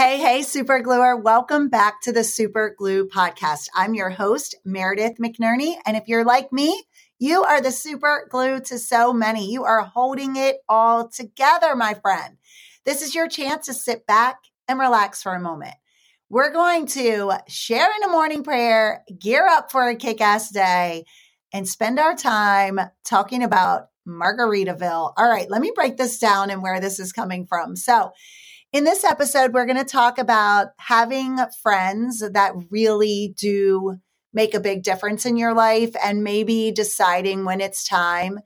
Hey, hey, Super Gluer. Welcome back to the Super Glue podcast. I'm your host, Meredith McNerney. And if you're like me, you are the super glue to so many. You are holding it all together, my friend. This is your chance to sit back and relax for a moment. We're going to share in a morning prayer, gear up for a kick ass day, and spend our time talking about Margaritaville. All right, let me break this down and where this is coming from. So, in this episode, we're going to talk about having friends that really do make a big difference in your life and maybe deciding when it's time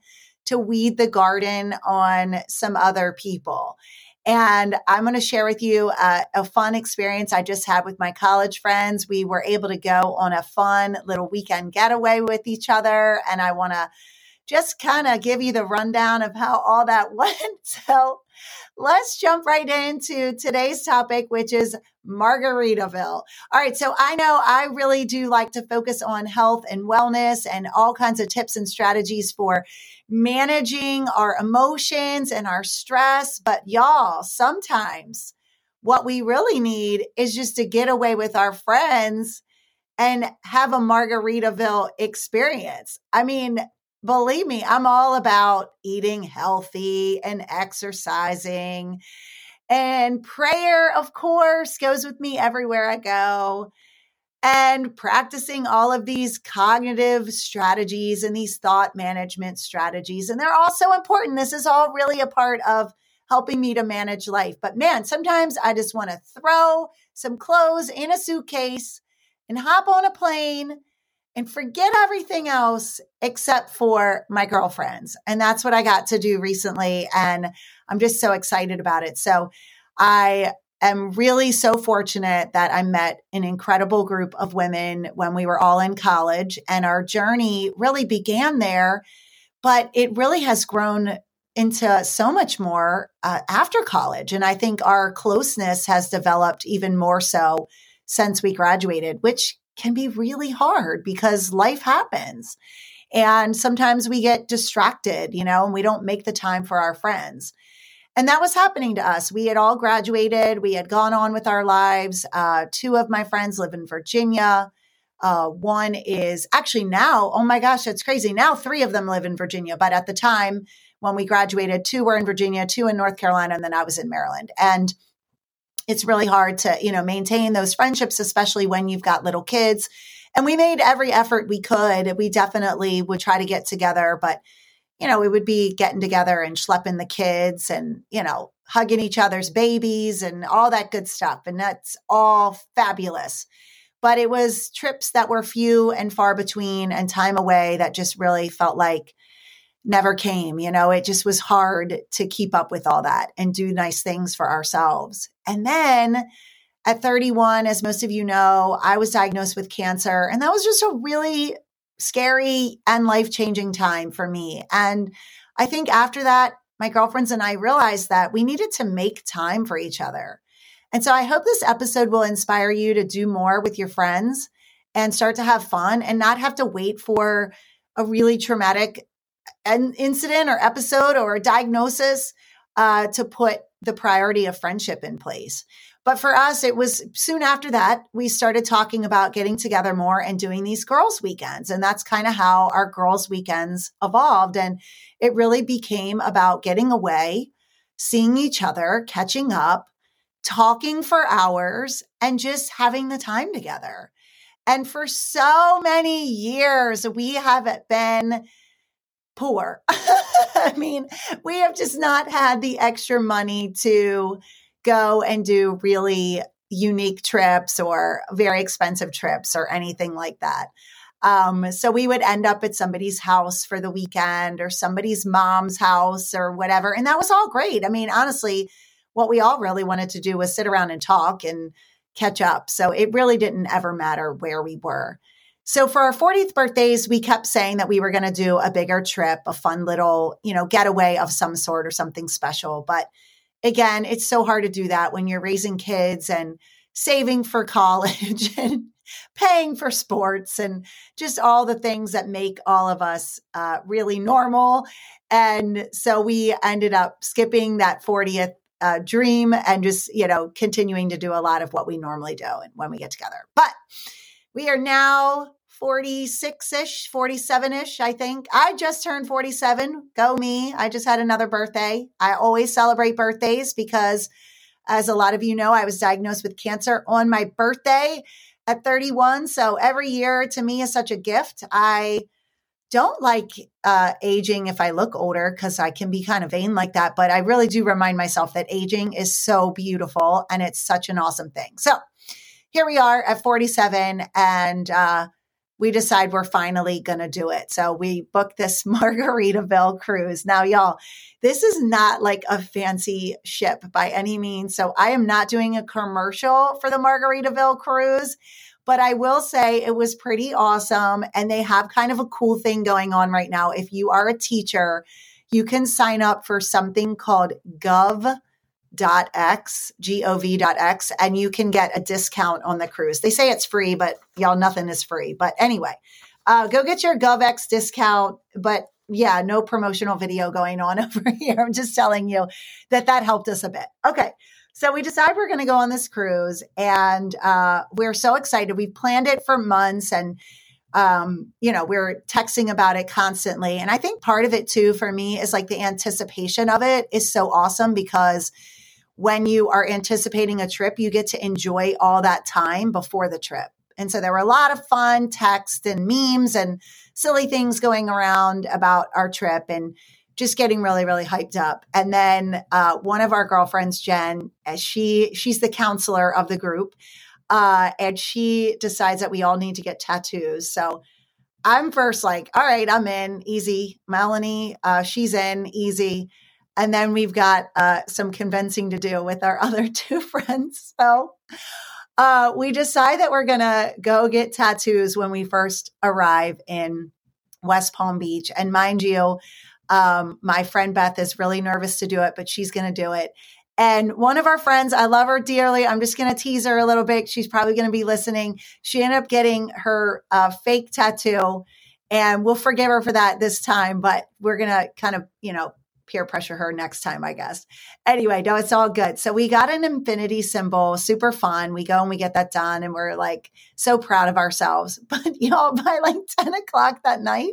to weed the garden on some other people. And I'm going to share with you a, a, fun experience I just had with my college friends. We were able to go on a fun little weekend getaway with each other. And I want to just kind of give you the rundown of how all that went. So let's jump right into today's topic, which is Margaritaville. All right. So I know I really do like to focus on health and wellness and all kinds of tips and strategies for managing our emotions and our stress. But y'all, sometimes what we really need is just to get away with our friends and have a Margaritaville experience. I mean, believe me, I'm all about eating healthy and exercising. And prayer, of course, goes with me everywhere I go. And practicing all of these cognitive strategies and these thought management strategies. And they're all so important. This is all really a part of helping me to manage life. But man, sometimes I just want to throw some clothes in a suitcase and hop on a plane and forget everything else except for my girlfriends. And that's what I got to do recently. And I'm just so excited about it. So I am really so fortunate that I met an incredible group of women when we were all in college. And our journey really began there, but it really has grown into so much more uh, after college. And I think our closeness has developed even more so since we graduated, which can be really hard because life happens. And sometimes we get distracted, you know, and we don't make the time for our friends. And that was happening to us. We had all graduated, we had gone on with our lives. Uh, two of my friends live in Virginia. Uh, one is actually now, oh my gosh, that's crazy. Now, three of them live in Virginia. But at the time when we graduated, two were in Virginia, two in North Carolina, and then I was in Maryland. And it's really hard to, you know, maintain those friendships, especially when you've got little kids. And we made every effort we could. We definitely would try to get together, but, you know, we would be getting together and schlepping the kids and, you know, hugging each other's babies and all that good stuff. And that's all fabulous. But it was trips that were few and far between and time away that just really felt like never came. You know, it just was hard to keep up with all that and do nice things for ourselves. And then at 31, as most of you know, I was diagnosed with cancer. And that was just a really scary and life changing time for me. And I think after that, my girlfriends and I realized that we needed to make time for each other. And so I hope this episode will inspire you to do more with your friends and start to have fun and not have to wait for a really traumatic an incident or episode or a diagnosis uh, to put the priority of friendship in place. But for us, it was soon after that, we started talking about getting together more and doing these girls' weekends. And that's kind of how our girls' weekends evolved. And it really became about getting away, seeing each other, catching up, talking for hours, and just having the time together. And for so many years, we have been poor. I mean, we have just not had the extra money to go and do really unique trips or very expensive trips or anything like that. Um, so we would end up at somebody's house for the weekend or somebody's mom's house or whatever. And that was all great. I mean, honestly, what we all really wanted to do was sit around and talk and catch up. So it really didn't ever matter where we were. So for our 40th birthdays, we kept saying that we were going to do a bigger trip, a fun little, you know, getaway of some sort or something special. But again, it's so hard to do that when you're raising kids and saving for college and paying for sports and just all the things that make all of us uh, really normal. And so we ended up skipping that 40th uh, dream and just, you know, continuing to do a lot of what we normally do when we get together. But we are now 46 ish, 47 ish, I think. I just turned 47. Go me. I just had another birthday. I always celebrate birthdays because, as a lot of you know, I was diagnosed with cancer on my birthday at 31. So every year to me is such a gift. I don't like uh, aging if I look older because I can be kind of vain like that. But I really do remind myself that aging is so beautiful and it's such an awesome thing. So here we are at 47 and uh, we decide we're finally going to do it. So we booked this Margaritaville cruise. Now, y'all, this is not like a fancy ship by any means. So I am not doing a commercial for the Margaritaville cruise. But I will say it was pretty awesome. And they have kind of a cool thing going on right now. If you are a teacher, you can sign up for something called Gov dot x gov dot x and you can get a discount on the cruise. They say it's free but y'all nothing is free. But anyway uh, go get your govx discount. But yeah no promotional video going on over here. I'm just telling you that that helped us a bit. Okay so we decide we're going to go on this cruise and uh, we're so excited. We've planned it for months and, um, you know, we're texting about it constantly. And I think part of it too, for me, is like the anticipation of it is so awesome because when you are anticipating a trip, you get to enjoy all that time before the trip. And so there were a lot of fun text and memes and silly things going around about our trip. And just getting really really hyped up. And then uh, one of our girlfriends jen as she she's the counselor of the group uh, and she decides that we all need to get tattoos. So i'm first like all right i'm in. Easy. Melanie uh, she's in. Easy and then we've got uh, some convincing to do with our other two friends so uh, we decide that we're gonna go get tattoos when we first arrive in west palm beach and mind you um, my friend Beth is really nervous to do it, but she's going to do it. And one of our friends, I love her dearly. I'm just going to tease her a little bit. She's probably going to be listening. She ended up getting her uh, fake tattoo, and we'll forgive her for that this time, but we're going to kind of, you know, peer pressure her next time, I guess. Anyway, no, it's all good. So we got an infinity symbol, super fun. We go and we get that done, and we're like so proud of ourselves. But, you know, by like 10 o'clock that night,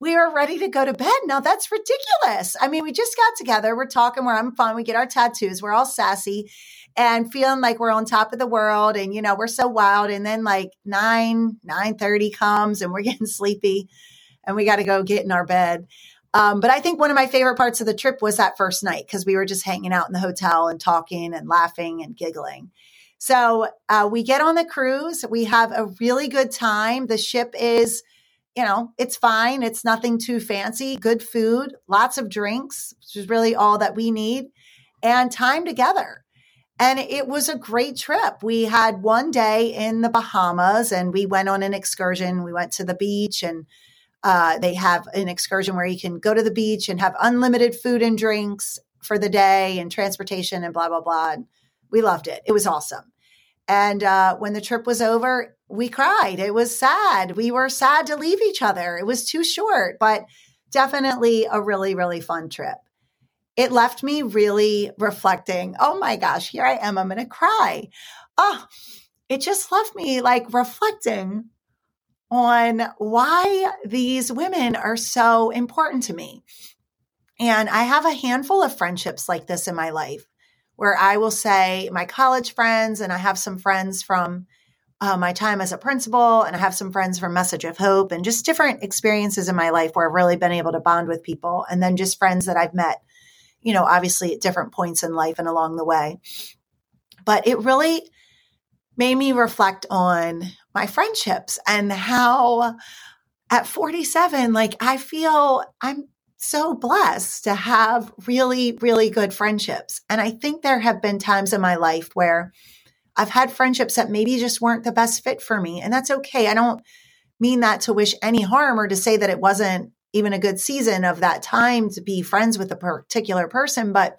we are ready to go to bed. Now that's ridiculous. I mean, we just got together. We're talking, we're having fun. We get our tattoos. We're all sassy and feeling like we're on top of the world. And, you know, we're so wild. And then like nine, nine thirty comes and we're getting sleepy and we got to go get in our bed. Um, but I think one of my favorite parts of the trip was that first night because we were just hanging out in the hotel and talking and laughing and giggling. So uh, we get on the cruise. We have a really good time. The ship is you know, it's fine. It's nothing too fancy. Good food, lots of drinks, which is really all that we need, and time together. And it was a great trip. We had one day in the Bahamas and we went on an excursion. We went to the beach and uh, they have an excursion where you can go to the beach and have unlimited food and drinks for the day and transportation and blah, blah, blah. And we loved it. It was awesome. And uh, when the trip was over, we cried. It was sad. We were sad to leave each other. It was too short, but definitely a really, really fun trip. It left me really reflecting. Oh my gosh, here I am. I'm going to cry. Oh, it just left me like reflecting on why these women are so important to me. And I have a handful of friendships like this in my life where I will say my college friends, and I have some friends from uh, my time as a principal, and I have some friends from Message of Hope, and just different experiences in my life where I've really been able to bond with people. And then just friends that I've met, you know, obviously at different points in life and along the way. But it really made me reflect on my friendships and how at 47, like I feel I'm so blessed to have really, really good friendships. And I think there have been times in my life where I've had friendships that maybe just weren't the best fit for me. And that's okay. I don't mean that to wish any harm or to say that it wasn't even a good season of that time to be friends with a particular person. But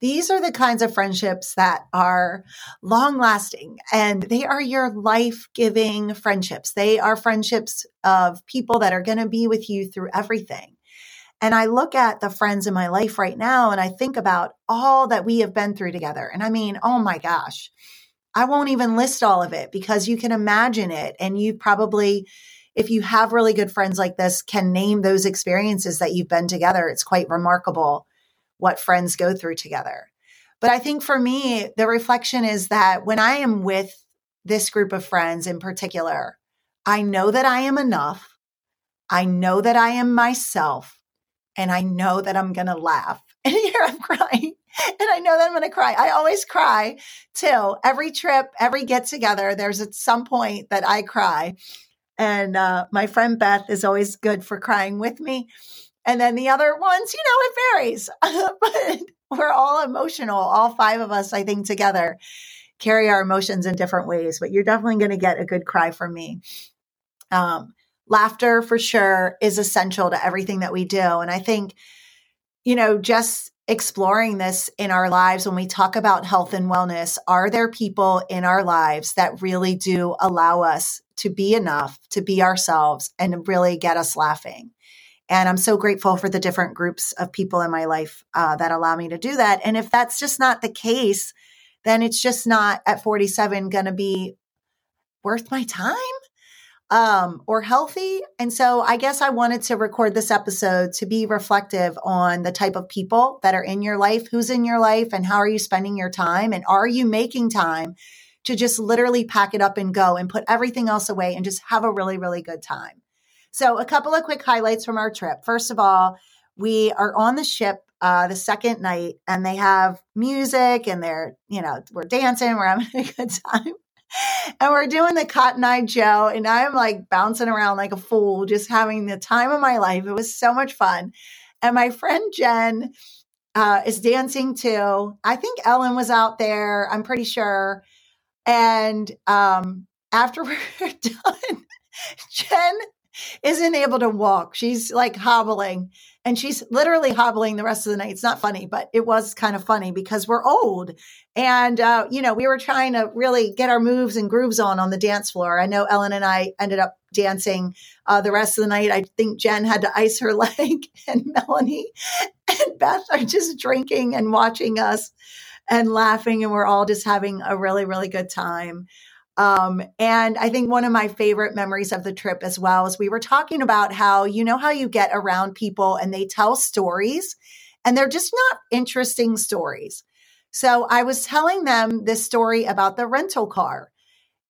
these are the kinds of friendships that are long lasting and they are your life giving friendships. They are friendships of people that are going to be with you through everything. And I look at the friends in my life right now and I think about all that we have been through together. And I mean, oh my gosh, I won't even list all of it because you can imagine it. And you probably, if you have really good friends like this, can name those experiences that you've been together. It's quite remarkable what friends go through together. But I think for me, the reflection is that when I am with this group of friends in particular, I know that I am enough. I know that I am myself and I know that I'm going to laugh. And here I'm crying and I know that I'm going to cry. I always cry too. Every trip, every get together, there's at some point that I cry. And uh, my friend Beth is always good for crying with me. And then the other ones, you know, it varies, but we're all emotional. All five of us, I think, together carry our emotions in different ways. But you're definitely going to get a good cry from me. Um, laughter for sure is essential to everything that we do. And I think, you know, just exploring this in our lives when we talk about health and wellness, are there people in our lives that really do allow us to be enough, to be ourselves, and really get us laughing? And I'm so grateful for the different groups of people in my life uh, that allow me to do that. And if that's just not the case, then it's just not at 47 going to be worth my time um, or healthy. And so I guess I wanted to record this episode to be reflective on the type of people that are in your life, who's in your life, and how are you spending your time? And are you making time to just literally pack it up and go and put everything else away and just have a really, really good time? So, a couple of quick highlights from our trip. First of all, we are on the ship uh, the second night and they have music and they're, you know, we're dancing, we're having a good time and we're doing the Cotton Eye Joe, and I'm like bouncing around like a fool, just having the time of my life. It was so much fun. And my friend Jen uh, is dancing too. I think Ellen was out there, I'm pretty sure. And um, after we're done, Jen isn't able to walk. She's like hobbling and she's literally hobbling the rest of the night. It's not funny, but it was kind of funny because we're old. And, uh, you know, we were trying to really get our moves and grooves on on the dance floor. I know Ellen and I ended up dancing uh, the rest of the night. I think Jen had to ice her leg, and Melanie and Beth are just drinking and watching us and laughing. And we're all just having a really, really good time. Um, and I think one of my favorite memories of the trip as well is we were talking about how, you know, how you get around people and they tell stories and they're just not interesting stories. So I was telling them this story about the rental car.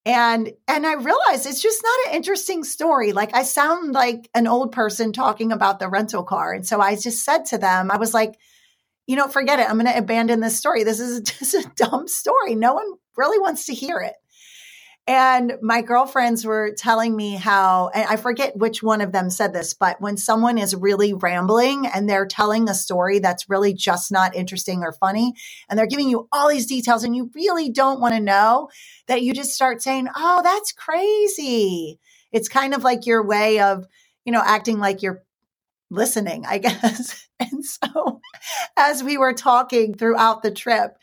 And and I realized it's just not an interesting story. Like I sound like an old person talking about the rental car. And so I just said to them, I was like, you know, forget it. I'm going to abandon this story. This is just a dumb story. No one really wants to hear it. And my girlfriends were telling me how, and I forget which one of them said this, but when someone is really rambling and they're telling a story that's really just not interesting or funny, and they're giving you all these details and you really don't want to know, that you just start saying, Oh, that's crazy. It's kind of like your way of, you know, acting like you're listening, I guess. And so as we were talking throughout the trip,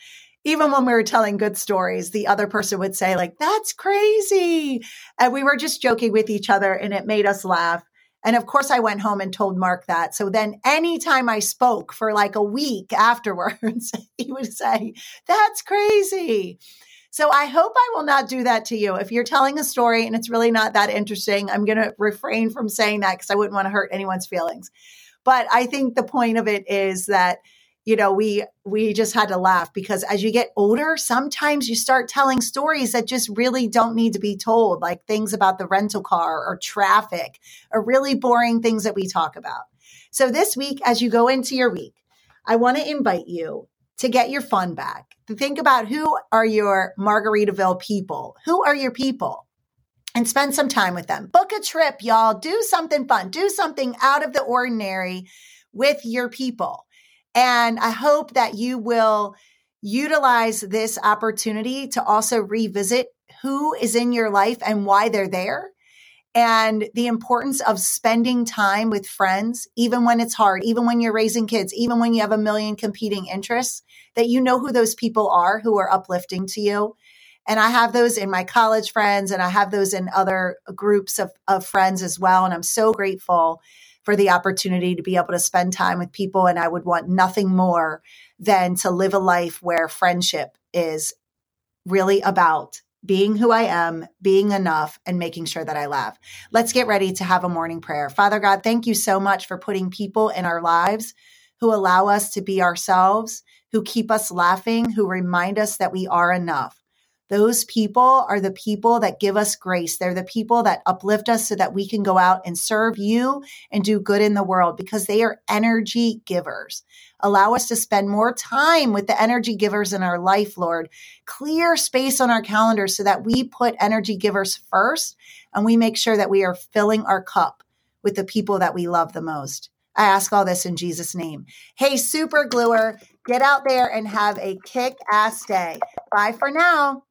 even when we were telling good stories, the other person would say, like, that's crazy. And we were just joking with each other and it made us laugh. And of course, I went home and told Mark that. So then, anytime I spoke for like a week afterwards, he would say, That's crazy. So I hope I will not do that to you. If you're telling a story and it's really not that interesting, I'm going to refrain from saying that because I wouldn't want to hurt anyone's feelings. But I think the point of it is that you know we we just had to laugh because as you get older sometimes you start telling stories that just really don't need to be told like things about the rental car or traffic or really boring things that we talk about. So this week as you go into your week i want to invite you to get your fun back. To think about who are your margaritaville people? Who are your people? And spend some time with them. Book a trip y'all. Do something fun. Do something out of the ordinary with your people and I hope that you will utilize this opportunity to also revisit who is in your life and why they're there and the importance of spending time with friends, even when it's hard, even when you're raising kids, even when you have a million competing interests, that you know who those people are who are uplifting to you. And I have those in my college friends and I have those in other groups of, of friends as well. And I'm so grateful for the opportunity to be able to spend time with people. And I would want nothing more than to live a life where friendship is really about being who I am, being enough, and making sure that I laugh. Let's get ready to have a morning prayer. Father God, thank you so much for putting people in our lives who allow us to be ourselves, who keep us laughing, who remind us that we are enough. Those people are the people that give us grace. They're the people that uplift us so that we can go out and serve you and do good in the world because they are energy givers. Allow us to spend more time with the energy givers in our life, Lord. Clear space on our calendar so that we put energy givers first and we make sure that we are filling our cup with the people that we love the most. I ask all this in Jesus' name. Hey, super gluer, get out there and have a kick ass day. Bye for now.